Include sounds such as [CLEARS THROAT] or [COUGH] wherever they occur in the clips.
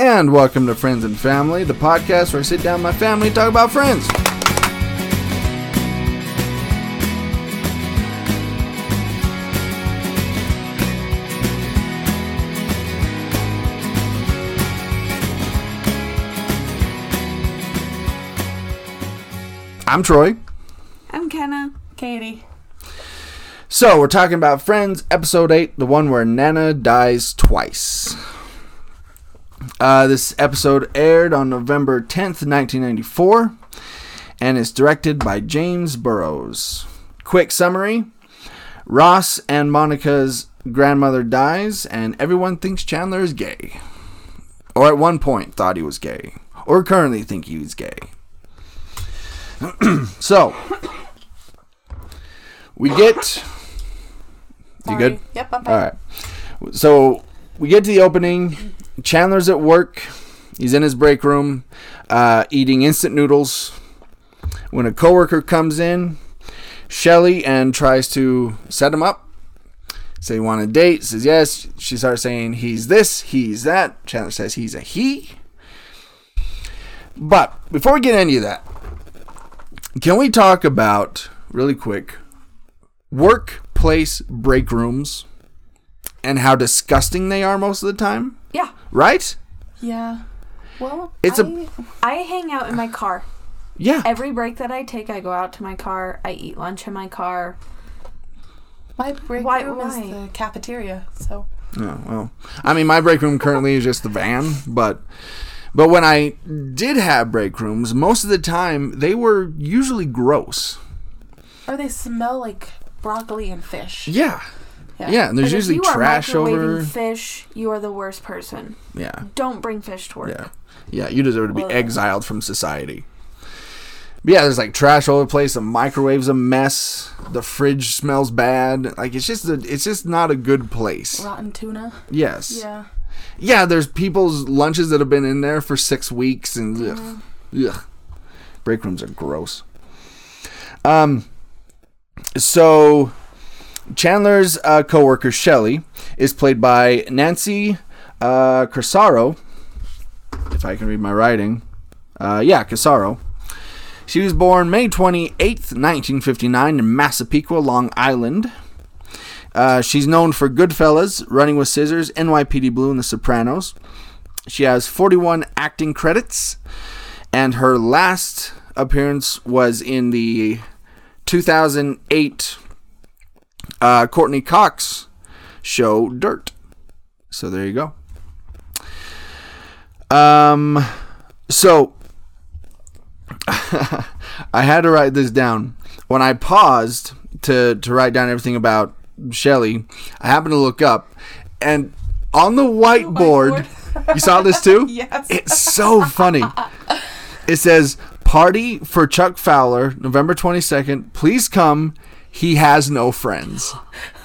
And welcome to Friends and Family, the podcast where I sit down with my family and talk about friends. I'm Troy. I'm Kenna. Katie. So, we're talking about Friends, episode 8, the one where Nana dies twice. Uh, this episode aired on November 10th, 1994, and is directed by James Burrows. Quick summary Ross and Monica's grandmother dies, and everyone thinks Chandler is gay. Or at one point thought he was gay. Or currently think he's gay. [CLEARS THROAT] so, we get. You good? Yep, I'm fine. All right. So we get to the opening. Chandler's at work. He's in his break room, uh, eating instant noodles. When a coworker comes in, Shelly and tries to set him up. Say you want a date. Says yes. She starts saying he's this, he's that. Chandler says he's a he. But before we get into that, can we talk about really quick workplace break rooms and how disgusting they are most of the time? Yeah. Right? Yeah. Well, It's a. a- I hang out in my car. Yeah. Every break that I take, I go out to my car. I eat lunch in my car. my break Why- room is why? the cafeteria, so Oh, well, I mean, my break room currently is just the van, but but when I did have break rooms, most of the time they were usually gross. or they smell like broccoli and fish. Yeah, yeah, and there's And if usually you are trash microwaving over. fish. You are the worst person. Yeah, Don't bring fish to work. yeah, yeah. You deserve to be Well- exiled from society. But yeah, there's like trash all over the place. The microwave's a mess. The fridge smells bad. Like it's just a, it's just not a good place. Rotten tuna. Yes. Yeah. Yeah, there's people's lunches that have been in there for six weeks, and ugh, ugh. break rooms are gross. Um, so Chandler's uh, coworker Shelly is played by Nancy uh. If I can read my writing, uh, yeah, Cassaro. She was born May 28th, 1959, in Massapequa, Long Island. Uh, she's known for Goodfellas, Running with Scissors, NYPD Blue, and The Sopranos. She has 41 acting credits, and her last appearance was in the 2008 uh, Courteney Cox show Dirt. So there you go. Um, so [LAUGHS] I had to write this down. When I paused to to write down everything about Shelly, I happened to look up, and on the whiteboard, you saw this too. [LAUGHS] Yes. It's so funny. It says party for Chuck Fowler, November twenty second. Please come. He has no friends. [LAUGHS]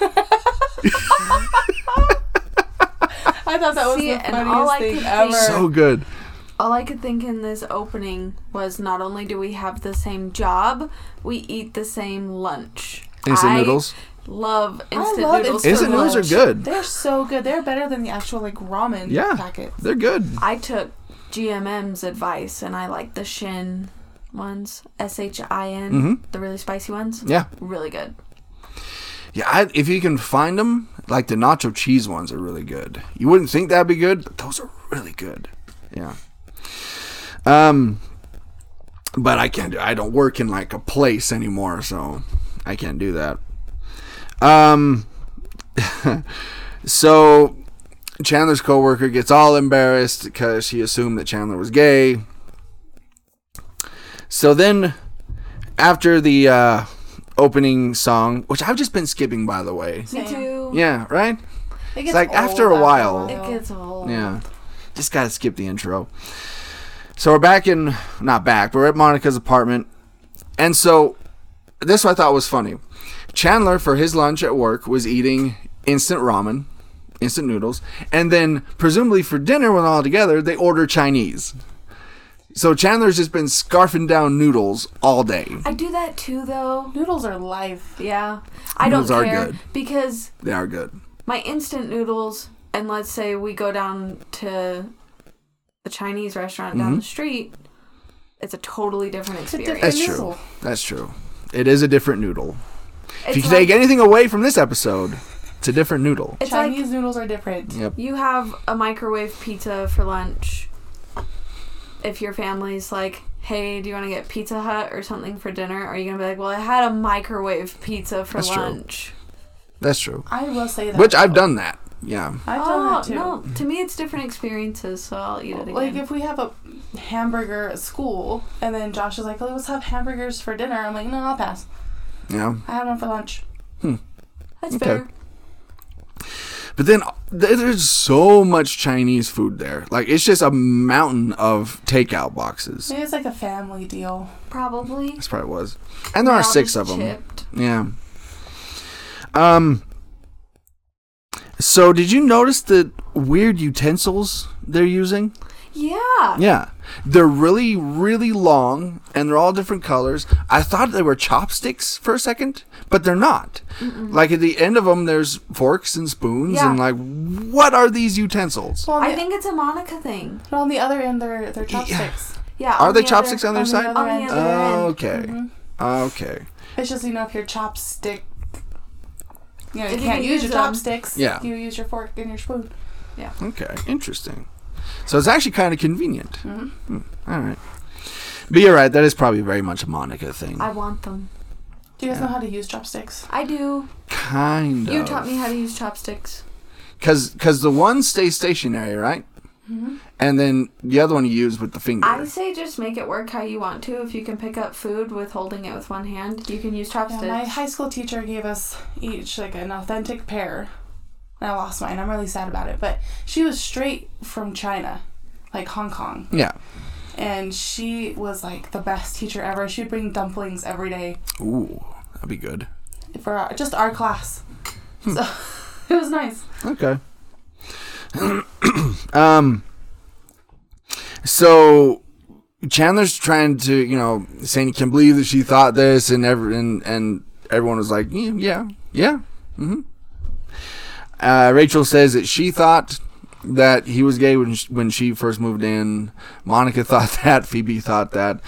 I thought that was See, the and all funniest thing could ever. So good. All I could think in this opening was not only do we have the same job, we eat the same lunch. Instant I noodles. Love I instant love noodles. instant Instant noodles are good. They're so good. They're better than the actual like ramen Yeah, packets. they're good. I took GMM's advice and I like the Shin ones. S H I N. Mhm. The really spicy ones. Yeah, Really good. yeah. I, if you can find them, like the nacho cheese ones are really good. You wouldn't think that'd be good, but those are really good. Yeah. Um, but I can't do. I don't work in like a place anymore, so I can't do that. Um, [LAUGHS] so Chandler's coworker gets all embarrassed because she assumed that Chandler was gay. So then, after the uh, opening song, which I've just been skipping, by the way. Me Same. too. Yeah, right. It gets like, old after a while- It gets old. Yeah. Just gotta skip the intro. So we're back in, not back, but we're at Monica's apartment. And so, this I thought was funny. Chandler, for his lunch at work, was eating instant ramen, instant noodles. And then, presumably for dinner, when all together, they order Chinese. So Chandler's just been scarfing down noodles all day. I do that too, though. Noodles are life. Yeah. I Noodles don't are care good. because They are good. my instant noodles, and let's say we go down to the Chinese restaurant down Mhm. the street, it's a totally different a experience. That's different true. That's true. It is a different noodle. if you like, take anything away from this episode, it's a different noodle. it's like Chinese noodles are different. Yep. you have a microwave pizza for lunch. If your family's like, hey, do you want to get Pizza Hut or something for dinner? Are you going to be like, well, I had a microwave pizza for That's true. lunch? That's true. I will say that. Which I've done that. Yeah. I've oh, done that too. no. To me, it's different experiences, so I'll eat it again. Like if we have a hamburger at school, and then Josh is like, "Oh, let's have hamburgers for dinner." I'm like, "No, I'll pass. Yeah. I had one for lunch." Hmm. That's okay. fair. But then there's so much Chinese food there. Like it's just a mountain of takeout boxes. Maybe it's like a family deal. Probably. That's probably was. And there They're are all six just of them. chipped. Yeah. Um. So did you notice the weird utensils they're using? Yeah. Yeah. They're really, really long and they're all different colors. I thought they were chopsticks for a second, but they're not. Like at the end of them, there's forks and spoons, Yeah. and like, what are these utensils? Well, on I the, think it's a Monica thing. but on the other end, they're they're chopsticks. Yeah. Are they the chopsticks other, on their on the side? other On the other end. Okay. Mhm. Okay. It's just you know if your chopstick. You know, you If you can't can use use your them. chopsticks. Yeah. You use your fork and your spoon. Yeah. Okay. Interesting. So it's actually kind of convenient. Mhm. Hmm. All right. But you're right. That is probably very much a Monica thing. I want them. Do you guys Yeah. know how to use chopsticks? I do. kind You of. You taught me how to use chopsticks. Because because the one stays stationary, right? Mhm. And then the other one you use with the finger. I say just make it work how you want to. If you can pick up food with holding it with one hand, you can use chopsticks. Yeah, chopsticks. my high school teacher gave us each like an authentic pair. And I lost mine. I'm really sad about it. But she was straight from China, like Hong Kong. yeah. And she was like the best teacher ever. She'd bring dumplings every day Ooh, that'd be good. for our, just our class. Hmm. So [LAUGHS] it was nice. Okay. [CLEARS THROAT] um. So Chandler's trying to, you know, saying he can believe that she thought this, and every and, and everyone was like, yeah, yeah, yeah. hmm Uh, Rachel says that she thought that he was gay when she, when she first moved in. Monica [LAUGHS] thought that. Phoebe thought that.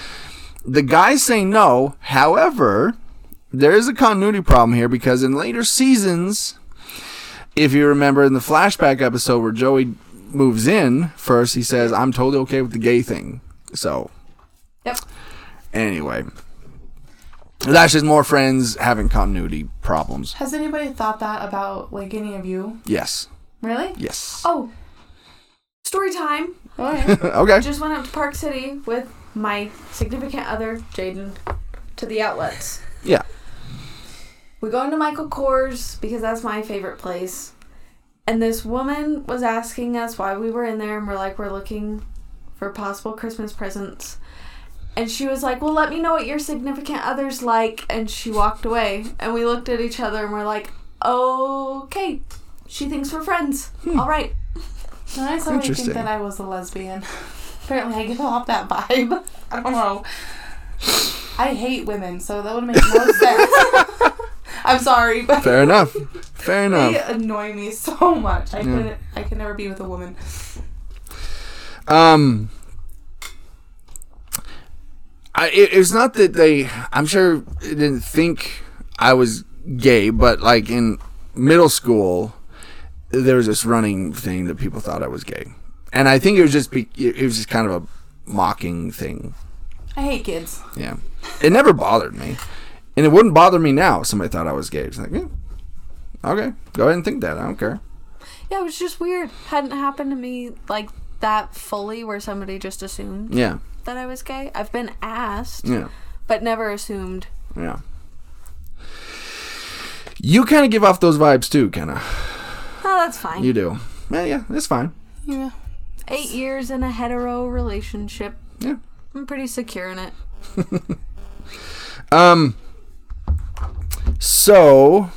The guys say no. However, there is a continuity problem here because in later seasons, if you remember in the flashback episode where Joey moves in first, he says, "I'm totally okay with the gay thing." So, Yep. anyway, that's just more friends having continuity problems. Has anybody thought that about like any of you? Yes, Really? yes. Oh, story time. Oh, okay. [LAUGHS] okay. Just went up to Park City with my significant other, Jaden, to the outlets. Yeah. We go into Michael Kors because that's my favorite place. And this woman was asking us why we were in there, and we're like, we're looking for possible Christmas presents. And she was like, Well, let me know what your significant other's like. And she walked away. And we looked at each other and we're like, Okay. She thinks we're friends. All right. And I saw you Interesting. think that I was a lesbian. [LAUGHS] Apparently, I give off that vibe. [LAUGHS] I don't know. I hate women, so that would make no [LAUGHS] sense. I'm sorry, but Fair enough. Fair enough. they enough. annoy me so much. I Yeah. couldn't. I could never be with a woman. Um, I it, it's not that they. I'm sure they didn't think I was gay, but like in middle school, there was this running thing that people thought I was gay, and I think it was just be, it was just kind of a mocking thing. I hate kids. Yeah, it never bothered me, and it wouldn't bother me now if somebody thought I was gay. It's like, yeah, okay, go ahead and think that. I don't care. Yeah, it was just weird. Hadn't happened to me like that fully where somebody just assumed Yeah, that I was gay. I've been asked, yeah. but never assumed. Yeah. You kind of give off those vibes too, kind of. Oh, that's fine. You do. Yeah, yeah, that's fine. Yeah. Eight years in a hetero relationship. Yeah. I'm pretty secure in it. [LAUGHS] Um. So,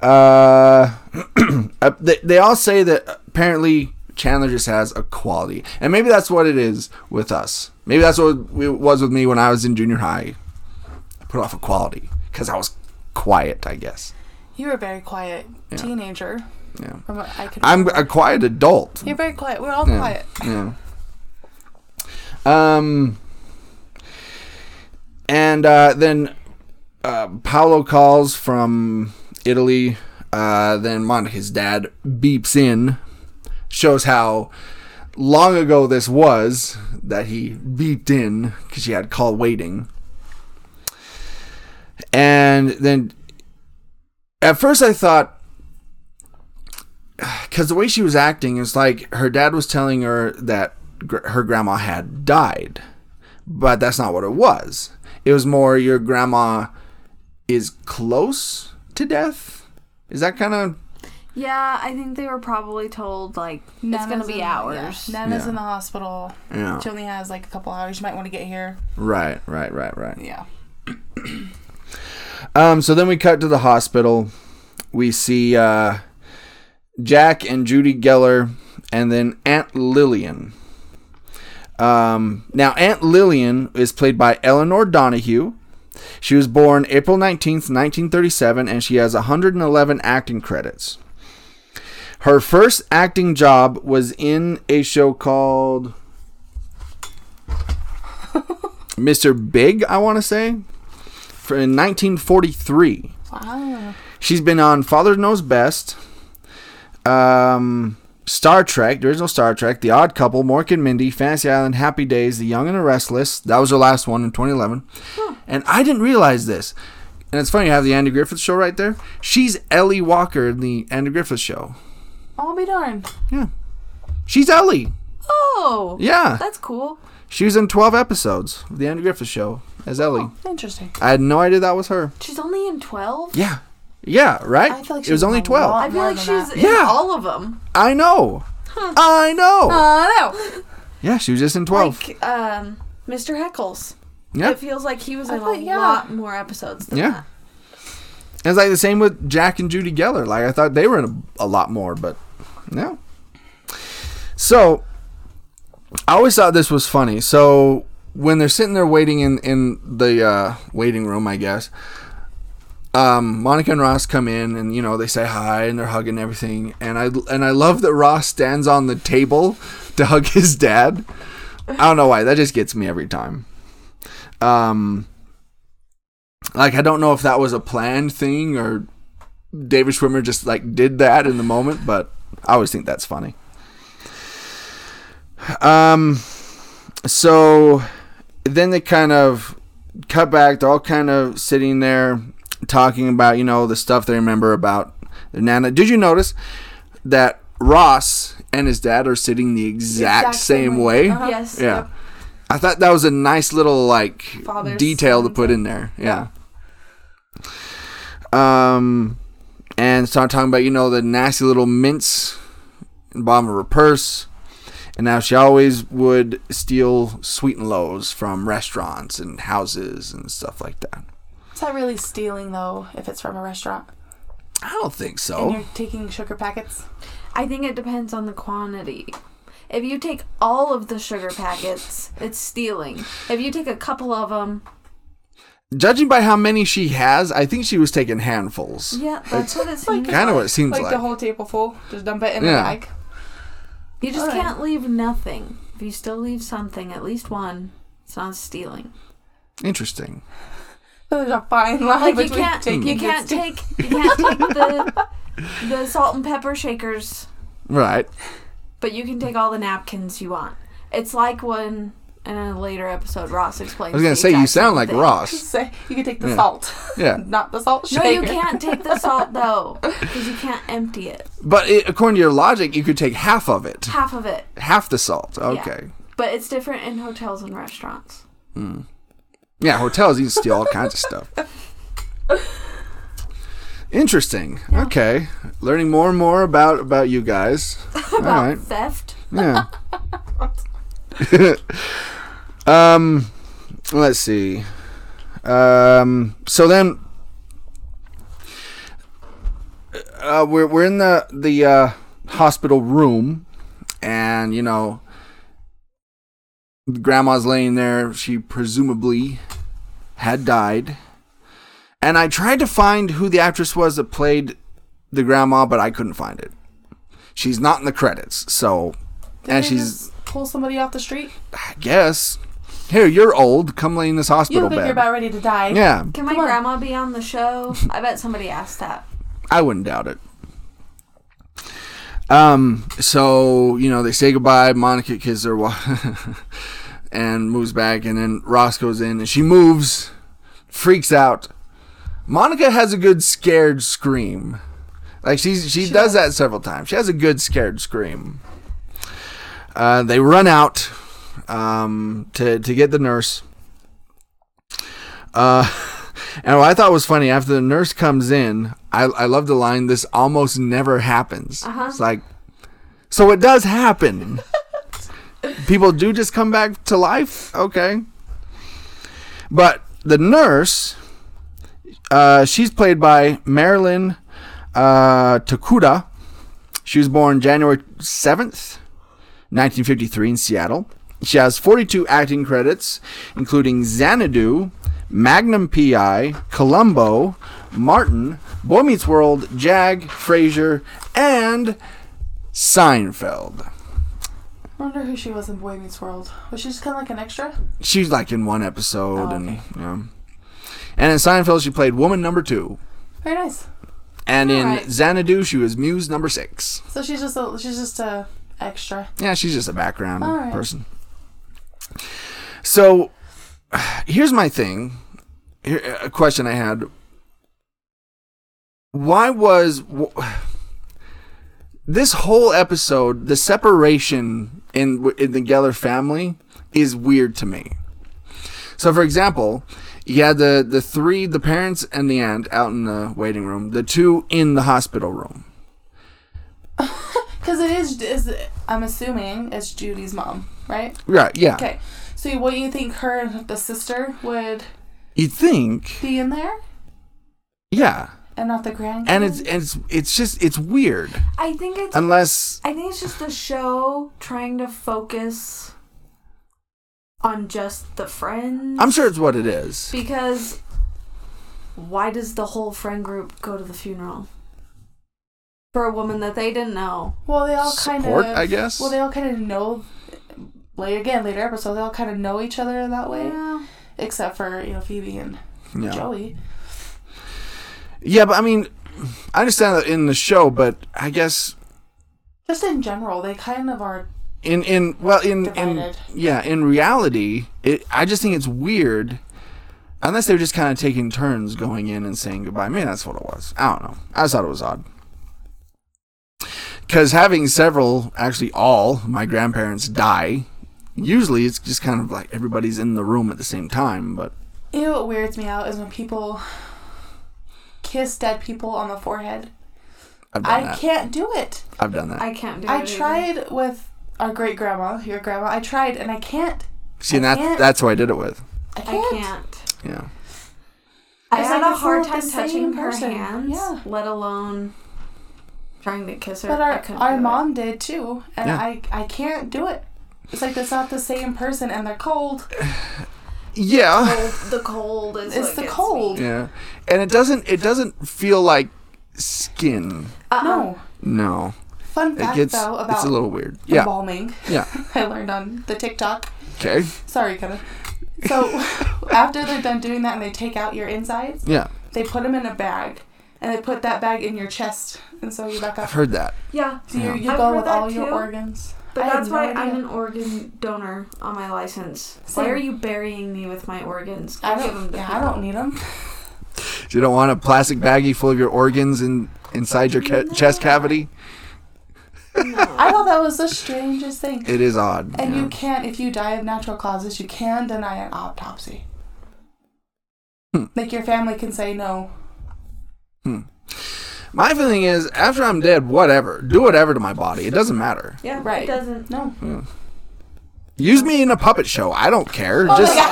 uh, [CLEARS THROAT] uh, they they all say that apparently Chandler just has a quality, and maybe that's what it is with us. Maybe that's what it was with me when I was in junior high. I put off a quality because I was quiet, I guess. You were a very quiet Yeah. teenager. Yeah. From what I could. I'm a quiet adult. You're very quiet. We're all Yeah. quiet. Yeah. Um, and uh, then uh, Paolo calls from Italy. Uh, then Monica's dad beeps in, shows how long ago this was that he beeped in because she had call waiting. And then at first I thought, [SIGHS] because the way she was acting is like her dad was telling her that gr- her grandma had died, but that's not what it was. It was more your grandma is close to death. Is that kind of Yeah, I think they were probably told like it's gonna be in, hours. Yeah, Nana's Yeah. in the hospital. yeah? She only has like a couple hours. You might want to get here. Right, right, right, right. Yeah. [CLEARS THROAT] Um, so then we cut to the hospital. We see uh, Jack and Judy Geller, and then Aunt Lillian. Um, now, Aunt Lillian is played by Elinor Donahue. She was born April 19th, 1937, and she has 111 acting credits. Her first acting job was in a show called [LAUGHS] Mr. Big, I want to say, for in 1943. Wow. She's been on Father Knows Best, um, Star Trek, the original Star Trek, The Odd Couple, Mork and Mindy, Fantasy Island, Happy Days, The Young and the Restless. That was her last one in 2011. And I didn't realize this. And it's funny, you have the Andy Griffith show right there. She's Ellie Walker in the Andy Griffith show. I'll be darned. Yeah. She's Ellie. Oh, Yeah. that's cool. She was in 12 episodes of the Andy Griffith show as Ellie. Interesting. I had no idea that was her. She's only in twelve. Yeah. Yeah, right? I feel like it was she's only in 12. I feel like she's that. in Yeah. all of them. I know. I know. Oh no, yeah, she was just in 12. like um, Mr. Heckles. yeah. It feels like he was I in a yeah. lot more episodes than Yeah. that. It's like the same with Jack and Judy Geller. Like I thought they were in a, a lot more, but no. So I always thought this was funny. So when they're sitting there waiting in in the uh, waiting room, I guess. Um, Monica and Ross come in, and you know they say hi, and they're hugging everything. And I and I love that Ross stands on the table to hug his dad. I don't know why. That just gets me every time. Um, like I don't know if that was a planned thing or David Schwimmer just like did that in the moment, but I always think that's funny. Um, so then they kind of cut back. They're all kind of sitting there talking about you know the stuff they remember about their nana. Did you notice that Ross and his dad are sitting the exact, Exact same, same way? way. Uh-huh. Yes. Yeah. yep. I thought that was a nice little like Father, detail to put in there. Yeah. Um, and start talking about you know the nasty little mints in the bottom of her purse, and now she always would steal sweet and lows from restaurants and houses and stuff like that. Is that really stealing though? If it's from a restaurant I don't think so. and so. you're taking sugar packets. I think it depends on the quantity. If you take all of the sugar packets, it's stealing. If you take a couple of them, Judging by how many she has, I think she was taking handfuls. yeah, that's what it seems Kind of what it like. seems Like, like. the whole table full. Just dump it in Yeah. the bag. You just Alright. can't leave nothing. If you still leave something, at least one, it's not stealing. Interesting. [LAUGHS] There's a fine line Like you between can't, taking you can't stealing. take, you can't take [LAUGHS] the the salt and pepper shakers, Right. but you can take all the napkins you want. It's like when in a later episode Ross explains. I was gonna say you sound like thing. Ross. [LAUGHS] Say you can take the Yeah. salt, Yeah. [LAUGHS] not the salt No, you can't take the salt though, because you can't empty it. But it, according to your logic, you could take half of it. Half of it, Half the salt. Okay. but it's different in hotels and restaurants. Hmm. Yeah, hotels you can steal all kinds of stuff. Interesting. Okay, learning more and more about about you guys. [LAUGHS] all About right. theft. Yeah. Um, let's see. Um, so then, uh, we're we're in the the uh, hospital room, and you know, grandma's laying there. She presumably had died, and I tried to find who the actress was that played the grandma, but I couldn't find it. She's not in the credits, so and she's pull somebody off the street? I guess. Here, you're old. Come lay in this hospital look like bed. you're about ready to die. yeah, Can my Come on. grandma be on the show? I bet somebody asked that. I wouldn't doubt it. Um, so you know they say goodbye. Monica kisses her, wa- [LAUGHS] and moves back, and then Ross goes in, and she moves, freaks out. Monica has a good scared scream, like she's she, She does does. that several times. She has a good scared scream. Uh, they run out um, to to get the nurse. Uh, [LAUGHS] and what I thought was funny after the nurse comes in, I I love the line. This almost never happens. Uh-huh. It's like, so it does happen. [LAUGHS] People do just come back to life. Okay, but the nurse, uh, she's played by Marilyn uh, Tokuda. She was born January seventh, 1953 in Seattle. She has 42 acting credits, including Xanadu, Magnum PI, Columbo, Martin, Boy Meets World, Jag, Frasier, and Seinfeld. I wonder who she was in Boy Meets World. Was she just kind of like an extra? She's like in one episode, Oh, and okay. yeah. And in Seinfeld, she played woman number two, Very nice. and in Alright. Xanadu, she was muse number six. So she's just a she's just a extra. Yeah, she's just a background Alright. person. So, [SIGHS] here's my thing. Here, a question I had. Why was [SIGHS] this whole episode the separation in in the Geller family is weird to me? So, for example, you had the the three, the parents and the aunt out in the waiting room, the two in the hospital room. [LAUGHS] Because it is, is I'm assuming it's Judy's mom, right? Right? Yeah. Okay. So what do you think her and the sister would You'd think, be in there yeah. and not the grandkids? and it's and it's it's just it's weird I think it's unless I think it's just the show trying to focus on just the friends. i'm sure it's what it is because why does the whole friend group go to the funeral for a woman that they didn't know? well, they all kind support of i guess Well, they all kind of know. Late again, later episodes, they all kind of know each other in that way, Yeah. except for you know Phoebe and yeah. Joey. yeah but i mean i understand that in the show but i guess Just in general, they kind of are. in in well in in yeah in reality it i just think it's weird unless they're just kind of taking turns going in and saying goodbye maybe that's what it was i don't know i just thought it was odd because having several actually all my grandparents die usually it's just kind of like everybody's in the room at the same time but You know what weirds me out is when people kiss dead people on the forehead. i've done I that can't do it. i've done that I can't do I it. either. tried with our great grandma, your grandma. I tried and I can't. see and that's can't. that's who i did it with I I can't. can't. yeah I It's had like a hard time touching her person. hands, Yeah. let alone trying to kiss her. But our our do it. mom did too, and Yeah. I I can't do it. It's like it's not the same person, and they're cold. [SIGHS] yeah Cold- the cold is It's what the gets cold. me. yeah and it doesn't it doesn't feel like skin Uh-uh. No. no Fun it fact gets though about it's a little weird yeah embalming. yeah [LAUGHS] I learned on the TikTok. okay Sorry, Kevin. So [LAUGHS] after they're done doing that and they take out your insides, yeah they put them in a bag, and they put that bag in your chest, and so you back up. i've heard that Yeah, So you Yeah. you I've go with that all your organs. But I that's no why idea. I'm an organ donor on my license. Same. Why are you burying me with my organs? I Go give 'em don't. to Yeah, I don't need them. [LAUGHS] you don't want a plastic baggie full of your organs in inside your ca- chest cavity. No. I thought that was the strangest thing. it is odd And yeah. you can't, if you die of natural causes, you can deny an autopsy. Hmm. Like your family can say no. My feeling is after i'm dead whatever do whatever to my body it doesn't matter yeah, Right. It doesn't. No. use me in a puppet show i don't care Oh just, my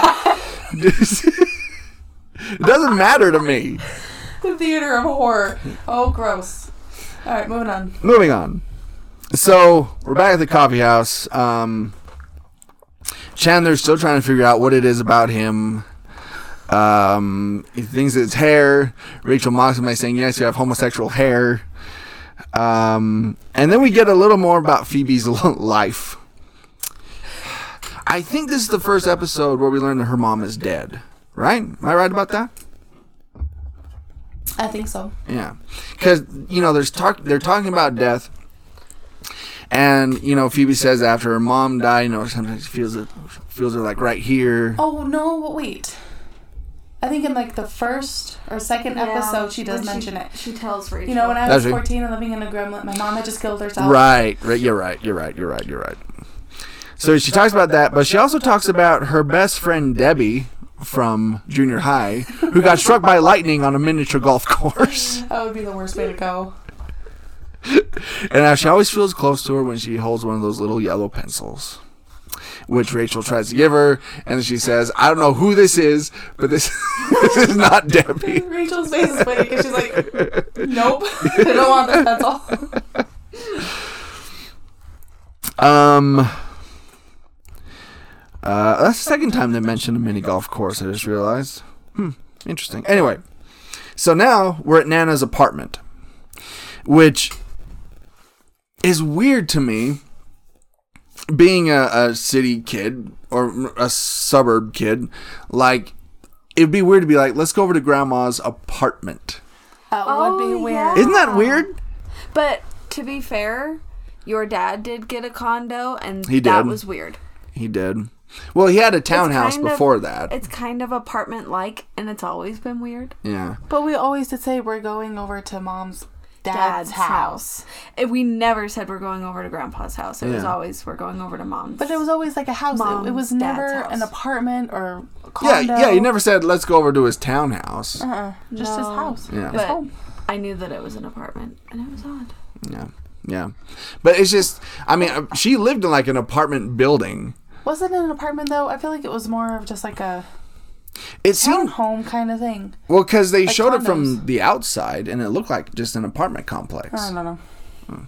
god. just- [LAUGHS] it doesn't matter to me the theater of horror. Oh, gross. All right, moving on. moving on. So we're back at the coffee house. Um, Chandler's still trying to figure out what it is about him. Um, he thinks it's hair. Rachel mocks him by saying, "Yes, you have homosexual hair." Um, and then we get a little more about Phoebe's [LAUGHS] life. I think this is the first episode where we learn that her mom is dead. Right? Am I right about that? I think so. Yeah, because you know, there's talk. They're talking about death, and you know, Phoebe says after her mom died, you know, sometimes feels it, feels her like right here. Oh no! Wait. I think in like the first or second episode, she does when mention it. She tells Rachel. You know, when I was she? 14 and living in a gremlin, my mom had just killed herself. Right, right. You're right. You're right. You're right. You're right. So she talks about that, but she also talks about her best friend Debbie from junior high, who got struck by lightning on a miniature golf [LAUGHS] course, [LAUGHS] That would be the worst way to go. and how she always feels close to her when she holds one of those little yellow pencils. Which Rachel tries to give her, and she says, "I don't know who this is, but this [LAUGHS] this is not Debbie." [LAUGHS] Rachel's face is funny because she's like, nope, I don't want this all." [LAUGHS] Um, uh, that's the second time they mentioned a mini golf course. I just realized. Hmm, interesting. Anyway, so now we're at Nana's apartment, which is weird to me. Being a, a city kid or a suburb kid, like it'd be weird to be like, let's go over to grandma's apartment. That Oh, would be oh, weird. yeah. Isn't that weird? But to be fair, your dad did get a condo, and He that did. was weird. He did. Well, he had a townhouse kind of- before that. It's kind of apartment like, and it's always been weird. Yeah. But we always did say we're going over to mom's dad's, house. And we never said we're going over to grandpa's house. It was always we're going over to mom's. But it was always like a house. It, it was never house. an apartment or a Yeah, condo. yeah. You never said let's go over to his townhouse. Uh-uh. Just his house. Yeah. His But- home. I knew that it was an apartment, and it was odd. Yeah, yeah. But it's just, I mean, uh, she lived in like an apartment building. Was it an apartment though? I feel like it was more of just like a It seemed home kind of thing. well because they Like showed it from the outside, and it looked like just an apartment complex. I don't know. Hmm.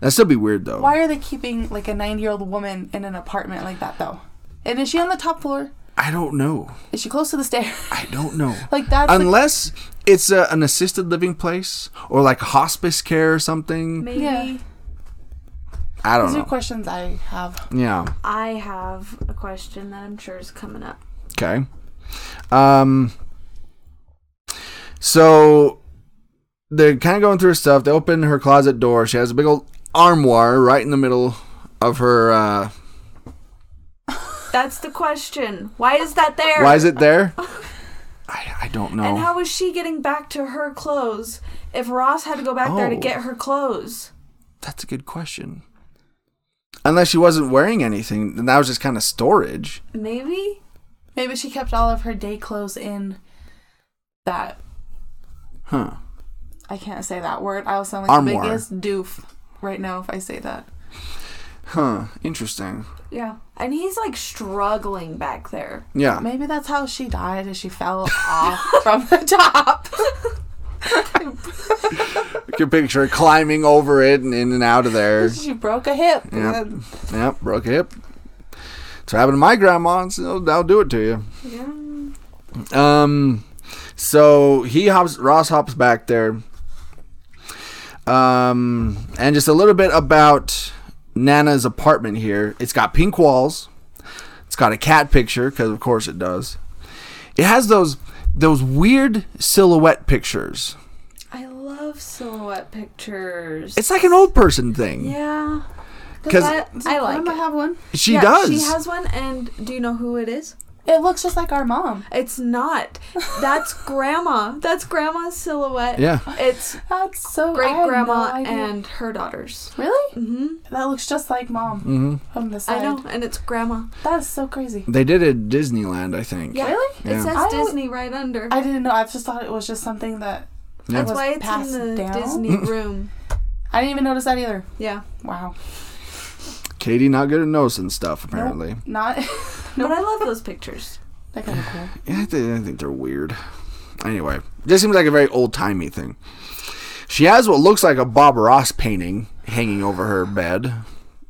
That'd still be weird though. Why are they keeping like a 90 year old woman in an apartment like that though? And is she on the top floor? I don't know. Is she close to the stairs? I don't know. [LAUGHS] like that's like, Unless it's a, an assisted living place or like hospice care or something. Maybe Yeah. I don't know. these are know. questions I have. Yeah. I have a question that I'm sure is coming up. Okay. Um. So they're kind of going through her stuff. They open her closet door. She has a big old armoire right in the middle of her. Uh, [LAUGHS] That's the question. Why is that there? why is it there? [LAUGHS] I, I don't know. And how was she getting back to her clothes if Ross had to go back there to Oh. get her clothes? That's a good question. Unless she wasn't wearing anything, then that was just kind of storage. Maybe? Maybe she kept all of her day clothes in that. Huh. I can't say that word. I'll sound like Armoire. the biggest doof right now if I say that. Huh. Interesting. Yeah. And he's like struggling back there. Yeah. Maybe that's how she died, as she fell off [LAUGHS] from the top. [LAUGHS] You can picture her climbing over it and in and out of there. she broke a hip. Yep. Yep. Broke a hip. It's happened to my grandma. and So that'll do it to you. Yeah. Um, so he hops, Ross hops back there. Um, and just a little bit about Nana's apartment here. It's got pink walls. It's got a cat picture because of course it does. It has those those weird silhouette pictures. I love silhouette pictures. It's like an old person thing. Yeah. 'Cause- I, I like Grandma it. have one. She Yeah, does. She has one, and do you know who it is? It looks just like our mom. It's not. That's [LAUGHS] grandma. That's grandma's silhouette. Yeah. It's That's so great grandma no and her daughters. really Mm-hmm. that looks just like mom mm-hmm. from the side. I know, and it's grandma. That is so crazy. They did it at Disneyland, I think. Yeah. Really? It says I Disney right under. I didn't know. I just thought it was just something that Yeah. That's was why it's passed in the down? Disney [LAUGHS] room. I didn't even notice that either. Yeah. Wow. Katie not good at noticing stuff apparently. Not. [LAUGHS] But I love those pictures. They're kind of cool. Yeah, I think, I think they're weird. Anyway, this seems like a very old timey thing. She has what looks like a Bob Ross painting hanging over her bed.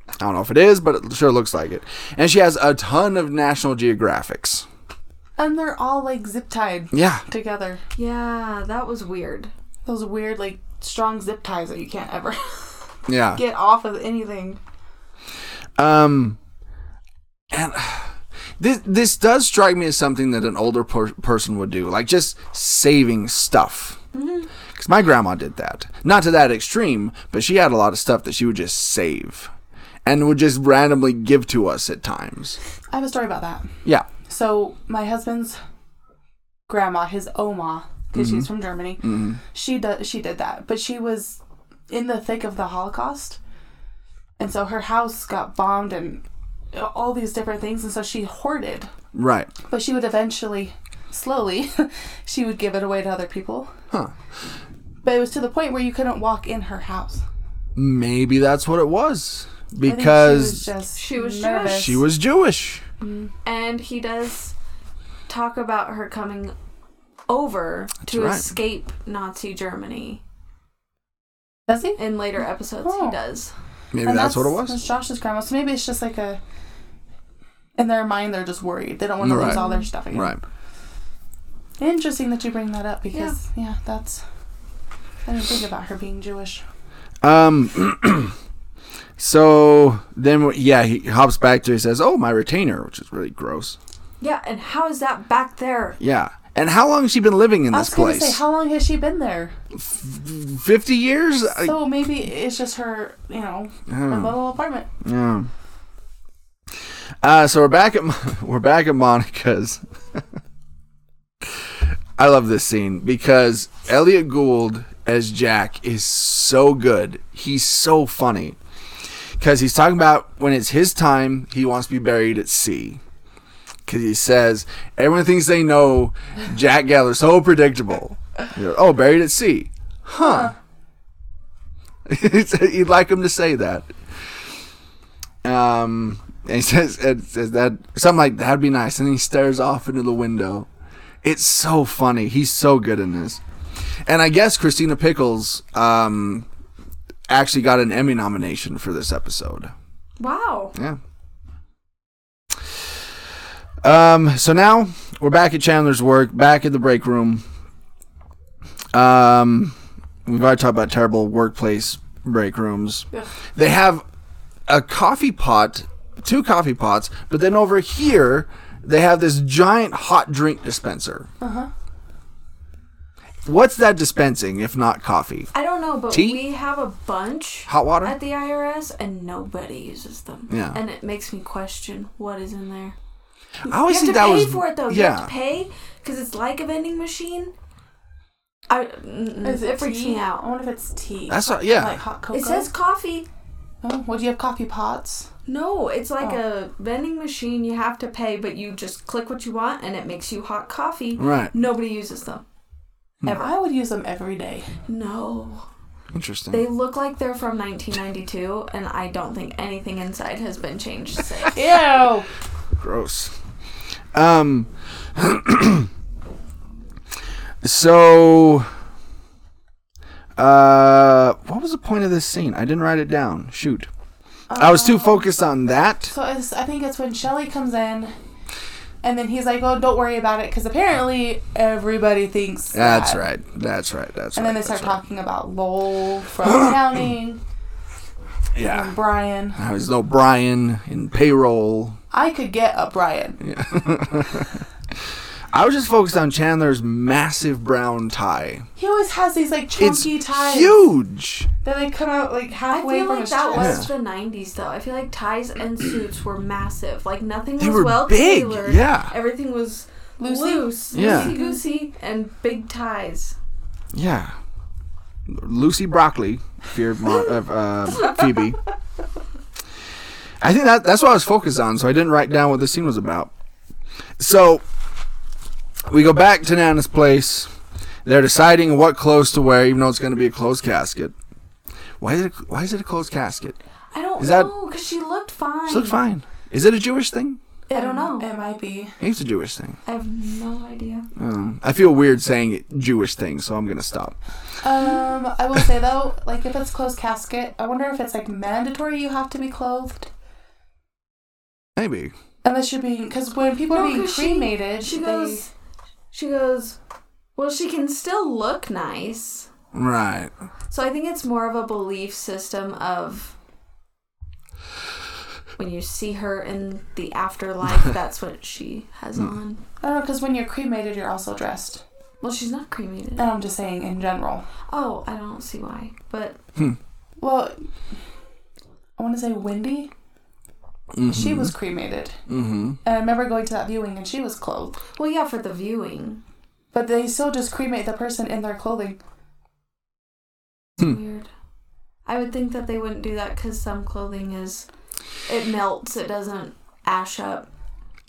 I don't know if it is, but it sure looks like it. And she has a ton of National Geographics. And they're all like zip tied Yeah, together. Yeah, that was weird. Those weird like strong zip ties that you can't ever yeah. [LAUGHS] get off of anything. Um, and this this does strike me as something that an older per- person would do, like just saving stuff. Mm-hmm. Because my grandma did that, not to that extreme, but she had a lot of stuff that she would just save, and would just randomly give to us at times. I have a story about that. Yeah. So my husband's grandma, his Oma, because she's mm-hmm. from Germany, mm-hmm. she does she did that, but she was in the thick of the Holocaust, and so her house got bombed and all these different things, and so she hoarded. Right. But she would eventually, slowly, [LAUGHS] she would give it away to other people. Huh. But it was to the point where you couldn't walk in her house Maybe that's what it was. Because she was just She was nervous. she was Jewish. Mm-hmm. And he does talk about her coming over to right. escape Nazi Germany. Does he? In later episodes, Oh. he does. Maybe And that's, what it was. That's Josh's grandma. So maybe it's just like a. In their mind, they're just worried. They don't want to Right. lose all their stuff again. Right. Interesting that you bring that up because yeah, that's. I didn't think about her being Jewish. Um. [CLEARS THROAT] so then, yeah, he hops back to. He says, "Oh, my retainer," which is really gross. Yeah, and how is that back there? Yeah. And how long has she been living in I this was going to place? say, how long has she been there? Fifty years. So maybe it's just her, you know, her little apartment. Yeah. Uh, so we're back at [LAUGHS] we're back at Monica's. [LAUGHS] I love this scene because Elliott Gould as Jack is so good. He's so funny because he's talking about when it's his time, he wants to be buried at sea. Because he says everyone thinks they know Jack Geller's so predictable. You know, oh, buried at sea, huh? [LAUGHS] He'd like him to say that. Um, and he says, it says that something like that'd be nice, and he stares off into the window. It's so funny. He's so good in this. And I guess Christina Pickles um, actually got an Emmy nomination for this episode. Wow. Yeah. Um. So now we're back at Chandler's work, back in the break room. Um, we've already talked about terrible workplace break rooms. They have a coffee pot, two coffee pots, but then over here they have this giant hot drink dispenser. Uh huh. What's that dispensing if not coffee? I don't know, but Tea? we have a bunch Hot water? at the IRS and nobody uses them. Yeah. And it makes me question what is in there. I always you have to that pay was for it though. You Yeah. have to pay because it's like a vending machine. I mm-mm, Is it it freaks tea? me I wonder if it's tea. That's what, yeah. Like hot cocoa. It says coffee. Oh, what do you have? Coffee pots. No, it's like Oh. a vending machine. You have to pay, but you just click what you want, and it makes you hot coffee. right. Nobody uses them. Hmm. Ever. I would use them every day. No. Interesting. They look like they're from 1992, and I don't think anything inside has been changed since. Ew. Gross. Um. [CLEARS THROAT] so. Uh, what was the point of this scene? I didn't write it down. Shoot. I was too focused on that. So it's, I think it's when Shelly comes in, and then he's like, "Oh, don't worry about it," because apparently everybody thinks That's that. right. That's right. That's And right. And then they start that's right. talking about Lowell from [CLEARS THROAT] accounting Yeah. Brian. There's no Brian in payroll. I could get a Brian. [LAUGHS] I was just focused on Chandler's massive brown tie. He always has these like It's chunky ties. huge. They like come out like halfway. I halfway feel from like his that chest. was the 90s, though. I feel like ties and suits were massive. Like, nothing They was were well big, tailored. yeah. Everything was Loosey? loose, Yeah. loosey goosey, and big ties. Yeah. Lucy Broccoli feared Mon- uh, uh, [LAUGHS] Phoebe. I think that that's what I was focused on, so I didn't write down what the scene was about. So we go back to Nana's place. They're deciding what clothes to wear, even though it's going to be a closed casket. Why is it? Why is it a closed casket? I don't Is that- know, because she looked fine. She looked fine. Is it a Jewish thing? I don't know. It might be. I It's a Jewish thing. I have no idea. Um, I feel weird saying Jewish thing, so I'm going to stop. Um, I will say though, like if it's closed casket, I wonder if it's like mandatory you have to be clothed. Maybe. And you're being, because when people are No, being 'cause she- cremated, She they- goes, she goes, well, she can still look nice. Right. So I think it's more of a belief system of when you see her in the afterlife, [LAUGHS] that's what she has hmm. on. I don't know, because when you're cremated, you're also dressed. Well, she's not cremated. And I'm just saying in general. Oh, I don't see why. But hmm. Well, I want to say Wendy. She was cremated. Mm-hmm. And I remember going to that viewing and she was clothed. well, yeah, for the viewing. But they still just cremate the person in their clothing. Hmm. Weird. I would think that they wouldn't do that because some clothing is it melts. It doesn't ash up.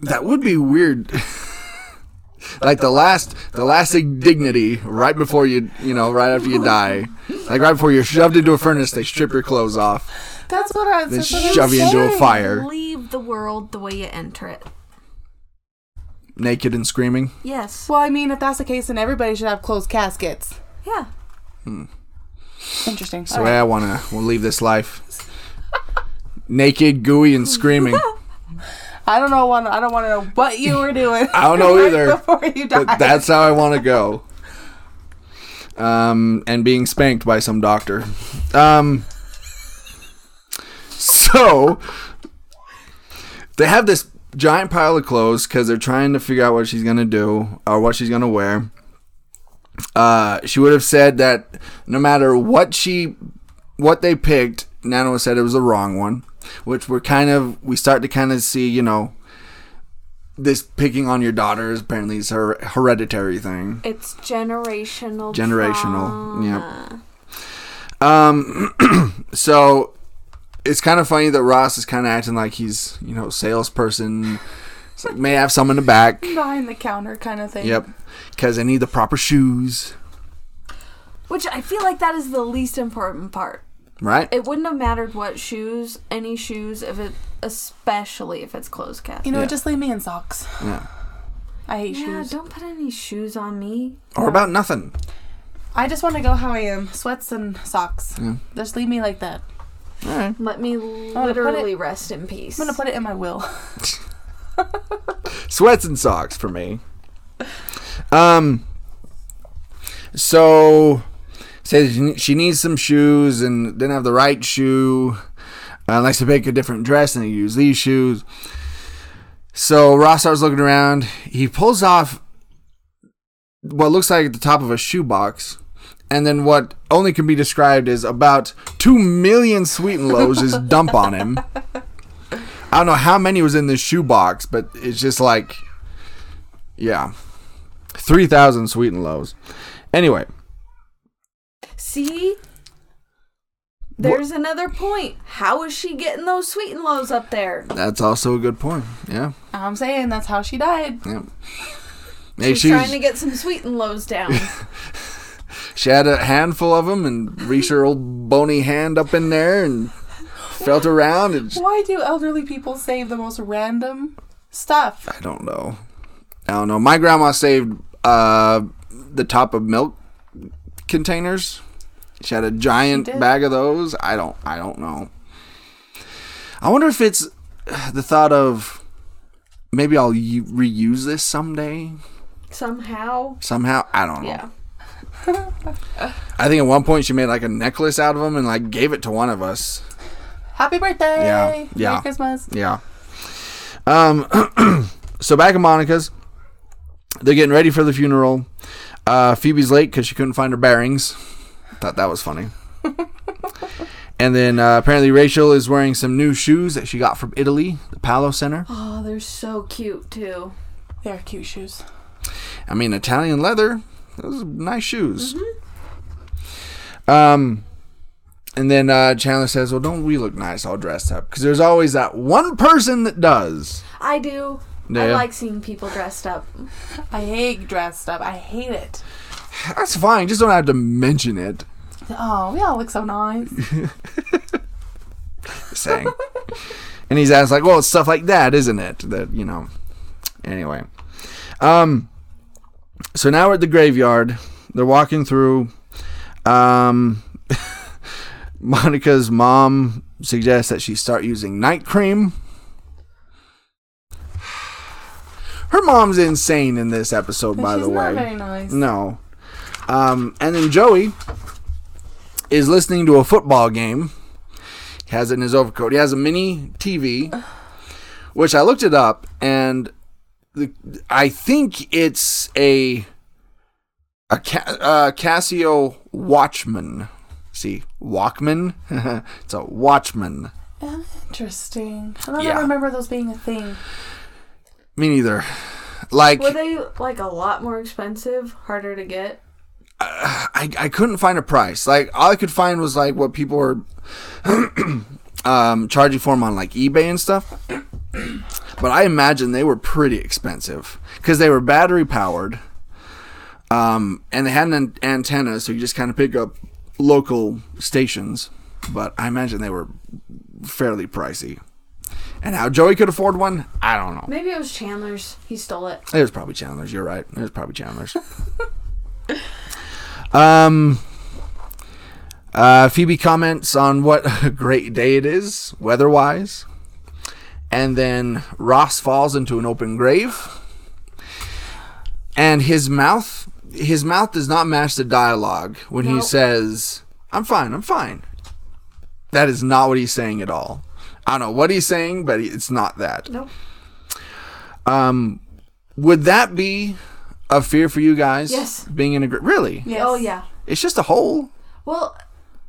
That would be weird. [LAUGHS] like the last, the last dignity right before you, you know, right after you die, like right before you're shoved into a furnace, they strip your clothes off, That's what I was then that's what shove you into a fire, Leave the world the way you enter it. naked and screaming. Yes. Well, I mean, if that's the case, then everybody should have closed caskets. Yeah. Interesting. That's the way I wanna, We'll leave this life. Naked, gooey, and screaming. [LAUGHS] I don't know. Want I don't want to know what you were doing. I don't know [LAUGHS] either, Before you died. But that's how I want to go. Um, and being spanked by some doctor. Um, so they have this giant pile of clothes because they're trying to figure out what she's gonna do or what she's gonna wear. Uh, she would have said that no matter what she, what they picked, Nana said it was the wrong one, which we're kind of we start to kind of see, you know, this picking on your daughter is apparently is her hereditary thing. It's generational. Generational, trauma. Um, [CLEARS THROAT] so it's kind of funny that Ross is kind of acting like he's, you know, salesperson. It's like, may I have some in the back? behind the counter kind of thing. Yep, because I need the proper shoes, Which I feel like that is the least important part. right? It wouldn't have mattered what shoes, any shoes, if it, especially if it's closed cast. You know, Yeah. what, just leave me in socks. Yeah. I hate Yeah, shoes. don't put any shoes on me. Or about nothing. I just want to go how I am, sweats and socks. Just leave me like that. All right. Let me gonna put literally rest in peace. I'm gonna put it in my will. [LAUGHS] Sweats and socks for me. Um. So says she- she needs some shoes and didn't have the right shoe. Uh, likes to pick a different dress and they use these shoes. So Ross starts looking around. He pulls off what looks like the top of a shoebox, and then what only can be described as about two million sweet and lows is dump on him. I don't know how many was in this shoebox, but it's just like, yeah, three thousand sweet and lows. Anyway, See? There's another point. How is she getting those sweet and lows up there? that's also a good point. Yeah, I'm saying that's how she died. yeah. Hey, She's she, trying to get some sweet and lows down. [LAUGHS] she had a handful of them and reached her old bony hand up in there and felt around and Why do elderly people save the most random stuff? I don't know. I don't know. My grandma saved uh, the top of milk containers. She had a giant bag of those. I don't. I don't know. I wonder if it's the thought of maybe I'll u- reuse this someday Somehow. somehow. I don't know. Yeah. I think at one point she made like a necklace out of them and like gave it to one of us. Happy birthday! Yeah, yeah. Merry Christmas. Yeah. Um. [CLEARS THROAT] so back at Monica's, they're getting ready for the funeral. Uh, Phoebe's late because she couldn't find her bearings. Thought that was funny. [LAUGHS] and then uh, apparently Rachel is wearing some new shoes that she got from Italy, the Paulo Center. Oh, they're so cute too. They're cute shoes. I mean, Italian leather. Those are nice shoes. Um, and then uh, Chandler says, "Well, don't we look nice all dressed up? Because there's always that one person that does." I do. Yeah. I like seeing people dressed up. I hate dressed up. I hate it. That's fine. Just don't have to mention it. Oh, we all look so nice. [LAUGHS] saying. and he's asked like, well, it's stuff like that, isn't it? That you know. Anyway, um, so now we're at the graveyard. They're walking through. Um, [LAUGHS] Monica's mom suggests that she start using night cream. Her mom's insane in this episode, by She's the way. not very nice. No. Um, and then Joey is listening to a football game. He has it in his overcoat. He has a mini TV, which I looked it up, and the, I think it's a a Ca- uh, Casio Watchman. See, Walkman. [LAUGHS] it's a Watchman. Interesting. I don't Yeah. remember those being a thing. Me neither. Like Were they like a lot more expensive, harder to get? I, I couldn't find a price. Like all I could find was like what people were [CLEARS THROAT] um, charging for them on like eBay and stuff. [CLEARS THROAT] but I imagine they were pretty expensive because they were battery powered, um, and they had an an- antenna, so you just kind of pick up local stations. But I imagine they were fairly pricey. And how Joey could afford one, I don't know. Maybe it was Chandler's. He stole it. It was probably Chandler's. You're right. It was probably Chandler's. [LAUGHS] um, uh, Phoebe comments on what [LAUGHS] a great day it is, weather-wise, and then Ross falls into an open grave, and his mouth, his mouth does not match the dialogue when he says, "I'm fine. I'm fine." That is not what he's saying at all. I don't know what he's saying, but it's not that. Nope. Um, would that be a fear for you guys? Yes. Being in a group, really? Yes. Oh yeah. It's just a hole. Well,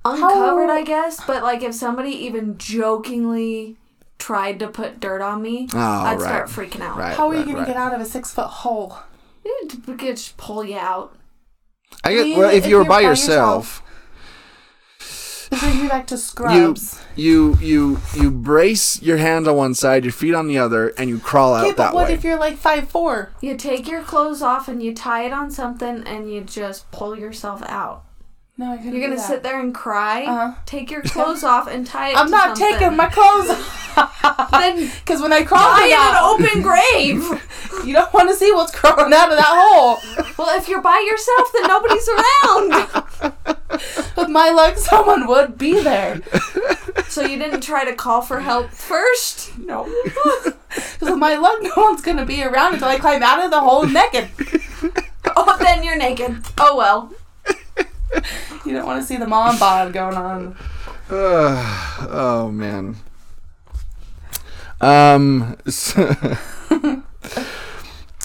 uncovered, How- I guess. But like, if somebody even jokingly tried to put dirt on me, Oh, I'd right. start freaking out. Right. How are you going right. to get out of a six foot hole? It could just pull you out. I guess. mean, Well, if, if you were by by yourself, Bring me back to you scrubs. you you you brace your hands on one side, your feet on the other, and you crawl out okay, but what way. if you're like five four? You take your clothes off and you tie it on something and you just pull yourself out. No, I couldn't. You're gonna sit there and cry. Uh-huh. Take your [LAUGHS] clothes off and tie it. I'm not something. taking my clothes [LAUGHS] off. Then [LAUGHS] Because when I crawl die in an open grave. you don't want to see what's crawling out of that hole. Well, if you're by yourself, then nobody's around. With my luck, someone would be there. So you didn't try to call for help first? No. Because with my luck, no one's gonna be around until I climb out of the hole naked. Oh, then you're naked. Oh well. [LAUGHS] You don't want to see the mom bod going on. Ugh, [SIGHS] oh man. Um. So, [LAUGHS]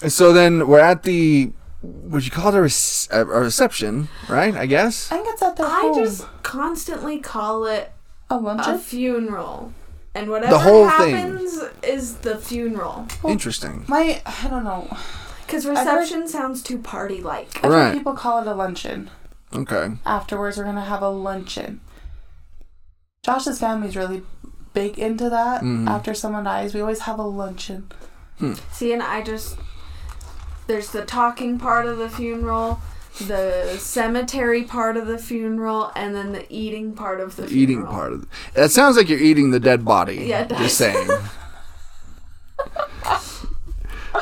so then we're at the. Would you call it a, rec- a a reception, right? I guess. I think it's at their I home. just constantly call it a a funeral. And whatever whole thing. happens is the funeral. Interesting. My, I don't know. Because heard- reception sounds too party like. Right. people call it a luncheon. Okay. Afterwards, we're gonna have a luncheon. Josh's family's really big into that. Mhm. After someone dies, we always have a luncheon. See, and I just. There's the talking part of the funeral, the cemetery part of the funeral, and then the eating part of the The funeral. eating part of it. That sounds like you're eating the dead body. Yeah, it does. Just saying. [LAUGHS]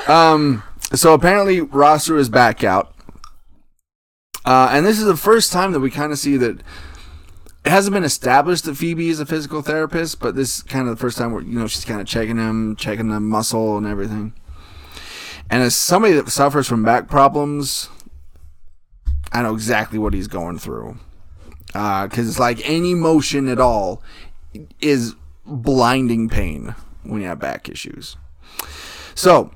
um. So apparently Ross is back out. Uh, and this is the first time that we kind of see that it hasn't been established that Phoebe is a physical therapist, but this is kind of the first time where you know she's kind of checking him, checking the muscle and everything. And as somebody that suffers from back problems, I know exactly what he's going through. Because it's like any motion at all is blinding pain when you have back issues. So,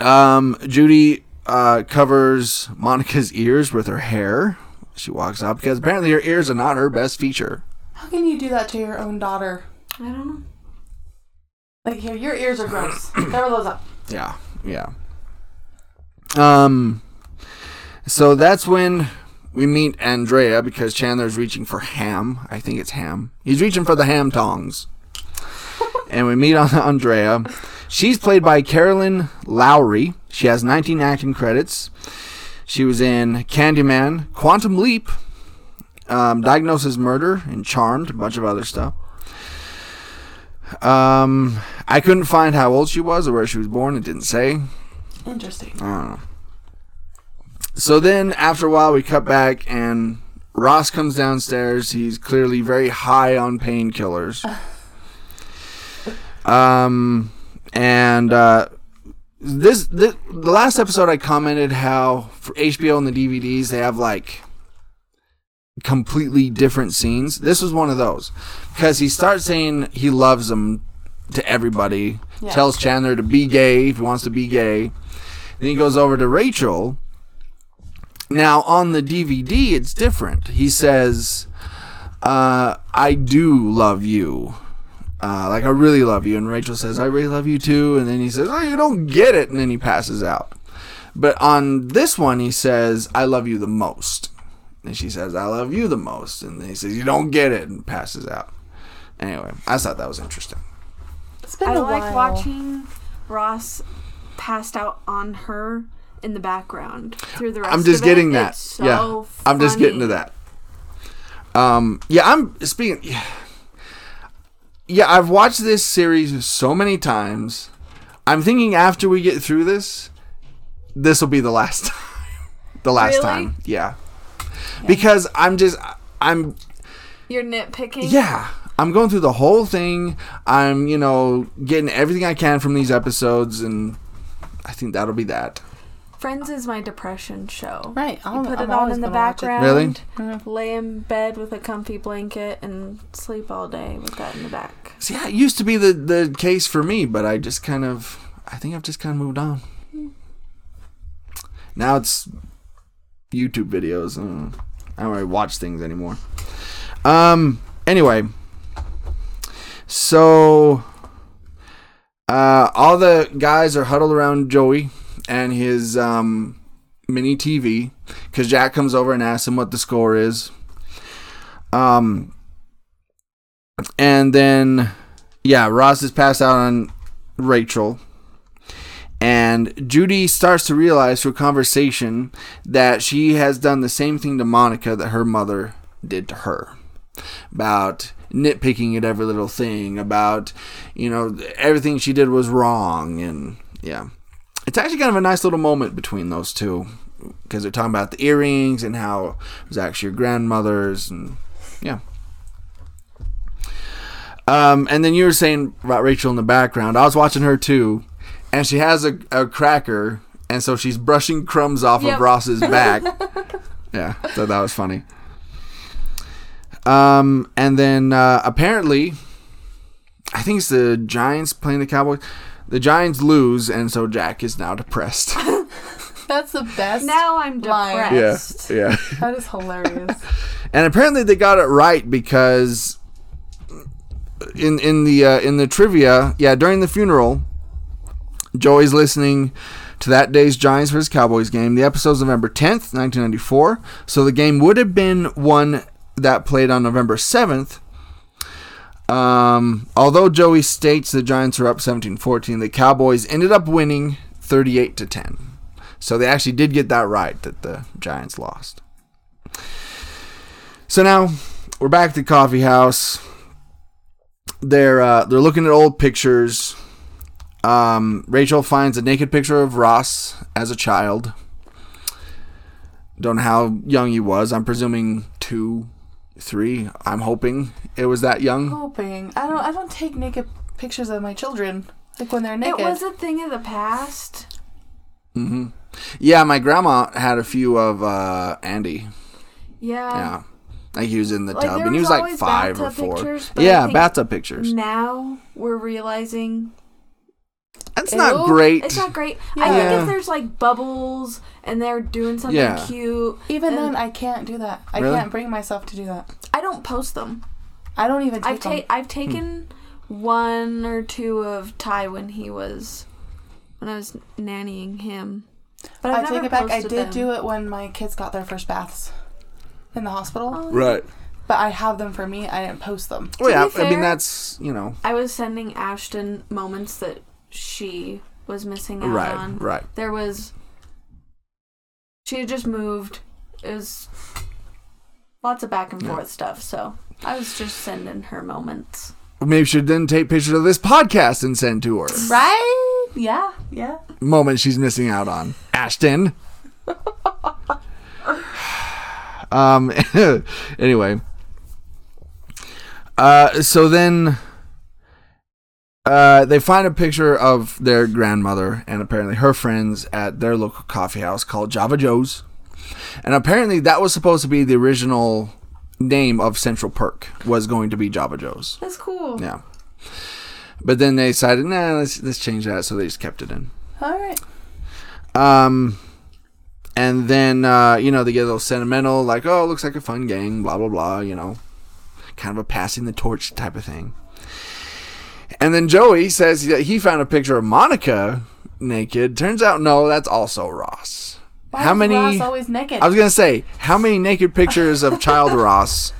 um, Judy uh, covers Monica's ears with her hair. She walks up because apparently her ears are not her best feature. How can you do that to your own daughter? I don't know. Like here, your ears are gross. [COUGHS] Cover those up. Yeah, yeah. Um, so that's when we meet Andrea because Chandler's reaching for ham. I think it's ham. He's reaching for the ham tongs. [LAUGHS] and we meet on Andrea. She's played by Carolyn Lowery. She has 19 acting credits. She was in Candyman, Quantum Leap, um, Diagnosis Murder, and Charmed, a bunch of other stuff. Um, I couldn't find how old she was or where she was born. It didn't say. Interesting. I don't know. So then, after a while, we cut back, and Ross comes downstairs. He's clearly very high on painkillers. [SIGHS] Um, and uh, this, this the last episode, I commented how for HBO and the DVDs they have like completely different scenes. This was one of those because he starts saying he loves them to everybody. Yeah. Tells Chandler to be gay if he wants to be gay. Then he goes over to Rachel. Now on the DVD, it's different. He says, uh, "I do love you." Uh, like I really love you, and Rachel says, "I really love you too." And then he says, "Oh, you don't get it," and then he passes out. But on this one, he says, "I love you the most," and she says, "I love you the most," and then he says, "You don't get it," and passes out. Anyway, I thought that was interesting. It's been I a like while. watching Ross passed out on her in the background through the rest I'm just of it. getting that. It's so yeah, I'm just getting to that. Um, yeah, I'm speaking. Yeah, yeah, I've watched this series so many times. I'm thinking after we get through this, this will be the last [LAUGHS] time. the last Really? time, yeah. Because I'm just, I'm You're nitpicking. yeah i'm going through the whole thing i'm you know getting everything i can from these episodes and i think that'll be that Friends is my depression show. Right. I'll, put I'm it on in the gonna watch it. background. Really? Mhm. Lay in bed with a comfy blanket and sleep all day with that in the back. see yeah, it used to be the the case for me but i just kind of i think i've just kind of moved on now it's youtube videos uh, i don't really watch things anymore um anyway so uh all the guys are huddled around joey and his um mini tv because jack comes over and asks him what the score is um and then yeah ross is passed out on rachel and Judy starts to realize through conversation that she has done the same thing to Monica that her mother did to her. About nitpicking at every little thing, about, you know, everything she did was wrong. And yeah. It's actually kind of a nice little moment between those two because they're talking about the earrings and how it was actually your grandmother's. And yeah. Um, and then you were saying about Rachel in the background. I was watching her too, and she has a, a cracker, and so she's brushing crumbs off Yep. of Ross's back. [LAUGHS] yeah, so that was funny. Um, and then uh, apparently, I think it's the Giants playing the Cowboys. The Giants lose, and so Jack is now depressed. [LAUGHS] That's the best. Now I'm Liar. depressed. yeah. That is hilarious. [LAUGHS] and apparently they got it right because in in the uh, in the trivia, yeah, during the funeral, Joey's listening to that day's Giants vs Cowboys game. The episode's November tenth, nineteen ninety four. So the game would have been one that played on November seventh. Um, although Joey states the Giants are up 17-14, the Cowboys ended up winning 38 to 10. So they actually did get that right that the Giants lost. So now we're back at the coffee house. They're uh, they're looking at old pictures. Um, Rachel finds a naked picture of Ross as a child. Don't know how young he was. I'm presuming two, three. I'm hoping it was that young. Hoping. I don't. I don't take naked pictures of my children. Like when they're naked. It was a thing of the past. hmm Yeah, my grandma had a few of uh, Andy. Yeah. Yeah, like he was in the Like, tub, there and he was was like always five or four. pictures, yeah, bathtub pictures. Now we're realizing That's not great. it's not great. I Yeah. think if there's like bubbles and they're doing something Yeah. cute, Even then, I can't do that. I Really? can't bring myself to do that. I don't post them. I don't even take I've them. ta- I've taken one or two of Ty when he was when I was nannying him. But I've I never take it back. I did them. do it when my kids got their first baths in the hospital, Oh, right. but I have them for me. I didn't post them. Well, To yeah. be I mean, that's you know, I was sending Ashton moments that she was missing out right, on. right. There was she had just moved. It was lots of back and Yeah. forth stuff, so I was just sending her moments. Maybe she didn't take pictures of this podcast and send to her. Right? Yeah. Yeah. Moment she's missing out on. Ashton. [LAUGHS] um. [LAUGHS] anyway. Uh. So then. Uh, they find a picture of their grandmother and apparently her friends at their local coffee house called Java Joe's. And apparently that was supposed to be the original name of Central Perk was going to be Java Joe's. That's cool. Yeah. But then they decided, nah, let's let's change that, so they just kept it in. All right. Um, and then uh, you know they get a little sentimental, like, oh, it looks like a fun gang, blah blah blah. You know, kind of a passing the torch type of thing. And then Joey says that he found a picture of Monica naked. Turns out, no, that's also Ross. Why how many? Ross always naked? I was gonna say, how many naked pictures of child [LAUGHS] Ross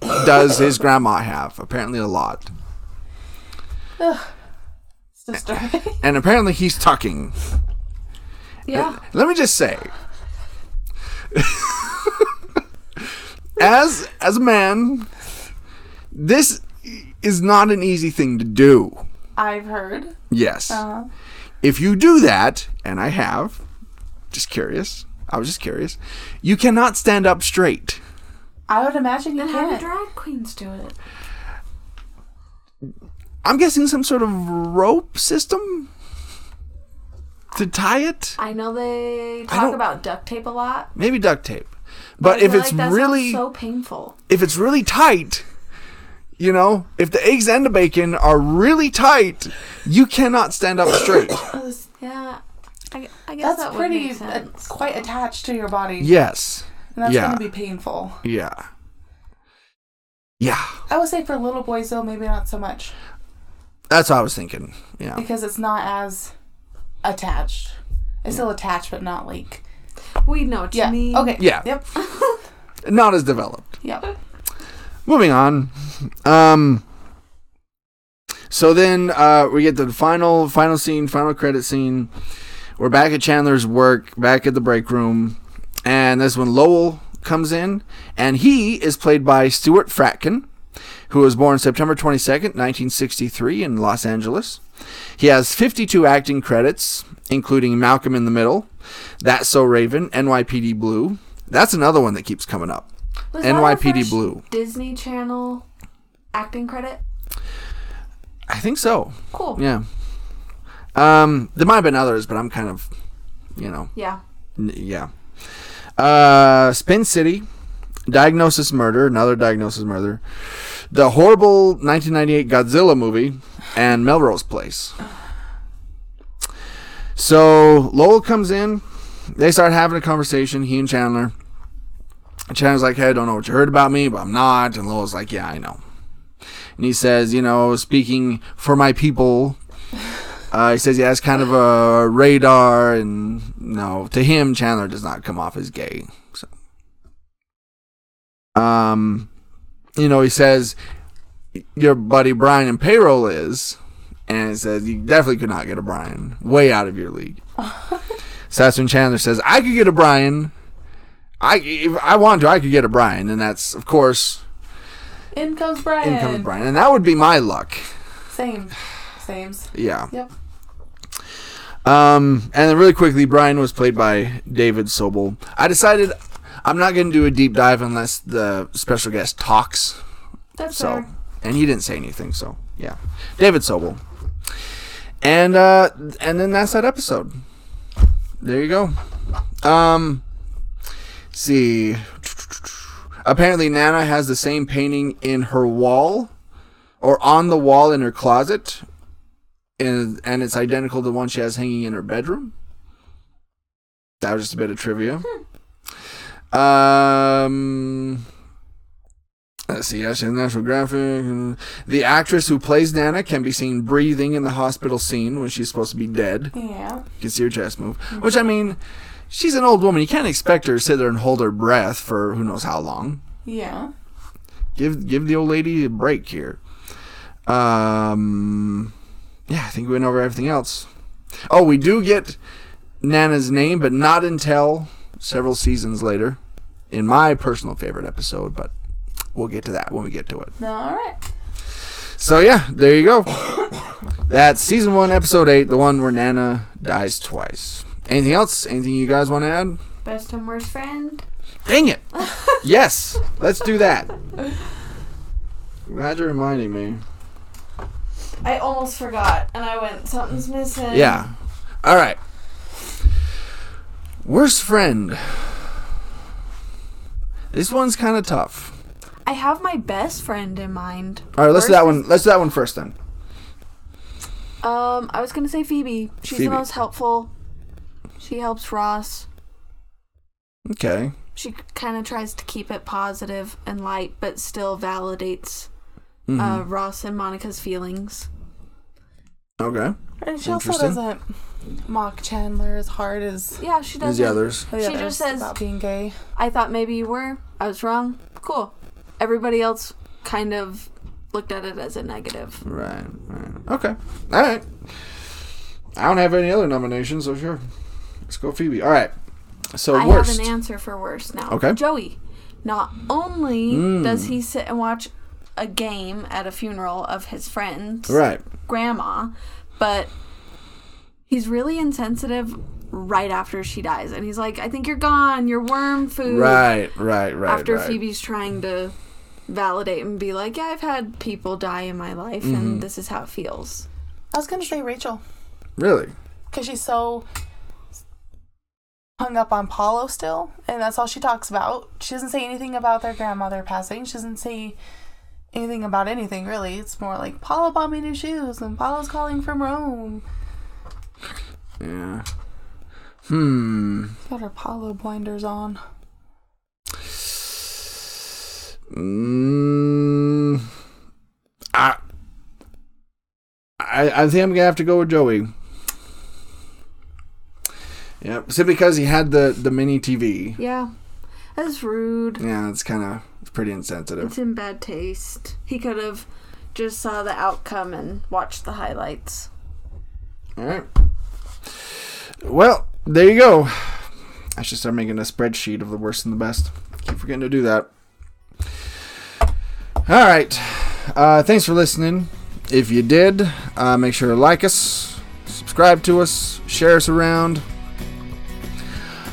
does his grandma have? Apparently, a lot. It's disturbing. [LAUGHS] And apparently, he's tucking. Yeah. Let me just say, as as a man, this is not an easy thing to do. I've heard. Yes, Uh, if you do that, and I have, just curious. I was just curious. You cannot stand up straight. I would imagine you Then how do can't. drag queens do it? I'm guessing some sort of rope system to tie it. I know they I talk don't- about duct tape a lot. Maybe duct tape. But I if feel it's like that sounds really so painful. if it's really tight, you know, if the eggs and the bacon are really tight, you cannot stand up [COUGHS] straight. Yeah. I, I guess That's that pretty, would make uh, quite attached to your body. Yes. And that's yeah. going to be painful. Yeah. Yeah. I would say for little boys, though, maybe not so much. That's what I was thinking. Yeah. Because it's not as attached. It's still attached, but not like. we know what Yeah. you mean. Okay. Yeah. Yep. [LAUGHS] Not as developed. Yep. Moving on. Um so then uh we get the final final scene, final credit scene. We're back at Chandler's work, back at the break room, and that's when Lowell comes in, and he is played by Stuart Fratkin, who was born September 22nd, 1963 in Los Angeles. He has 52 acting credits, including Malcolm in the Middle, That's So Raven, NYPD Blue. That's another one that keeps coming up. Was NYPD Blue. Disney Channel acting credit. I think so. Cool. Yeah. Um, there might have been others, but I'm kind of, you know, Yeah. n- yeah. Uh, Spin City, Diagnosis Murder, another Diagnosis Murder, the horrible 1998 Godzilla movie, and Melrose Place. So Lowell comes in. They start having a conversation. He and Chandler. And Chandler's like, "Hey, I don't know what you heard about me, but I'm not." And Lowell's like, "Yeah, I know." And he says, "You know, speaking for my people." Uh, he says he has kind of a radar, and no, to him, Chandler does not come off as gay. So, um, you know, he says your buddy Brian in payroll is, and he says you definitely could not get a Brian, way out of your league. [LAUGHS] so that's when Chandler says I could get a Brian. I if I want to, I could get a Brian, and that's of course In comes Brian. in comes Brian, and that would be my luck. Same. Sames. Yeah. Yep. Um, and then really quickly, Brian was played by David Sobel. I decided I'm not going to do a deep dive unless the special guest talks. That's So, fair. and he didn't say anything. So, yeah, David Sobel. And uh, and then that's that episode. There you go. Um, see. Apparently, Nana has the same painting in her wall, or on the wall in her closet, and and it's identical to the one she has hanging in her bedroom. That was just a bit of trivia. Um, let's see. Yes, in National Graphic, the actress who plays Nana can be seen breathing in the hospital scene when she's supposed to be dead. Yeah. You can see her chest move. Which I mean, she's an old woman. You can't expect her to sit there and hold her breath for who knows how long. Yeah. Give give the old lady a break here. Um, yeah, I think we went over everything else. Oh, we do get Nana's name, but not until several seasons later, in my personal favorite episode. But we'll get to that when we get to it. All right. So yeah, there you go. That's season one, episode eight, the one where Nana dies twice. Anything else? Anything you guys want to add? Best and worst friend. Dang it! yes, let's do that. Glad you're reminding me. I almost forgot, and I went, something's missing. Yeah. All right. Worst friend. This one's kind of tough. I have my best friend in mind. All right, let's do that one. Let's do that one first then. Um, I was gonna say Phoebe. She's Phoebe. the most helpful. She helps Ross. Okay. She kind of tries to keep it positive and light, but still validates Mm-hmm. uh, Ross and Monica's feelings. Okay. And she also doesn't mock Chandler as hard as Yeah, she There's does. the others. the She others just says- about being gay. I thought maybe you were. I was wrong. Cool. Everybody else kind of looked at it as a negative. Right. Right. Okay. All right. I don't have any other nominations, so sure. Let's go Phoebe. All right. So I worst. have an answer for worst now. Okay. Joey. Not only Mm. does he sit and watch a game at a funeral of his friend's Right. grandma, but he's really insensitive right after she dies. And he's like, I think you're gone. You're worm food. Right. Right. Right. after right. Phoebe's trying to validate and be like, Yeah, I've had people die in my life, Mm-hmm. and this is how it feels. I was gonna say Rachel Really. because she's so hung up on Paulo still, and that's all she talks about. She doesn't say anything about their grandmother passing. She doesn't say anything about anything really. It's more like Paulo bought me new shoes, and Paulo's calling from Rome. Yeah. Hmm. Got her Paulo blinders on. Mm, I, I I think I'm gonna have to go with Joey. Yeah, simply because he had the the mini TV. Yeah. That's rude. Yeah, it's kind of it's pretty insensitive. It's in bad taste. He could have just saw the outcome and watched the highlights. All right. Well, there you go. I should start making a spreadsheet of the worst and the best. Keep forgetting to do that. All right. Uh, thanks for listening. If you did, uh, make sure to like us, subscribe to us, share us around,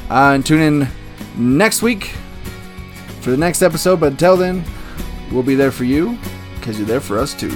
uh, and tune in next week for the next episode. But until then, we'll be there for you because you're there for us too.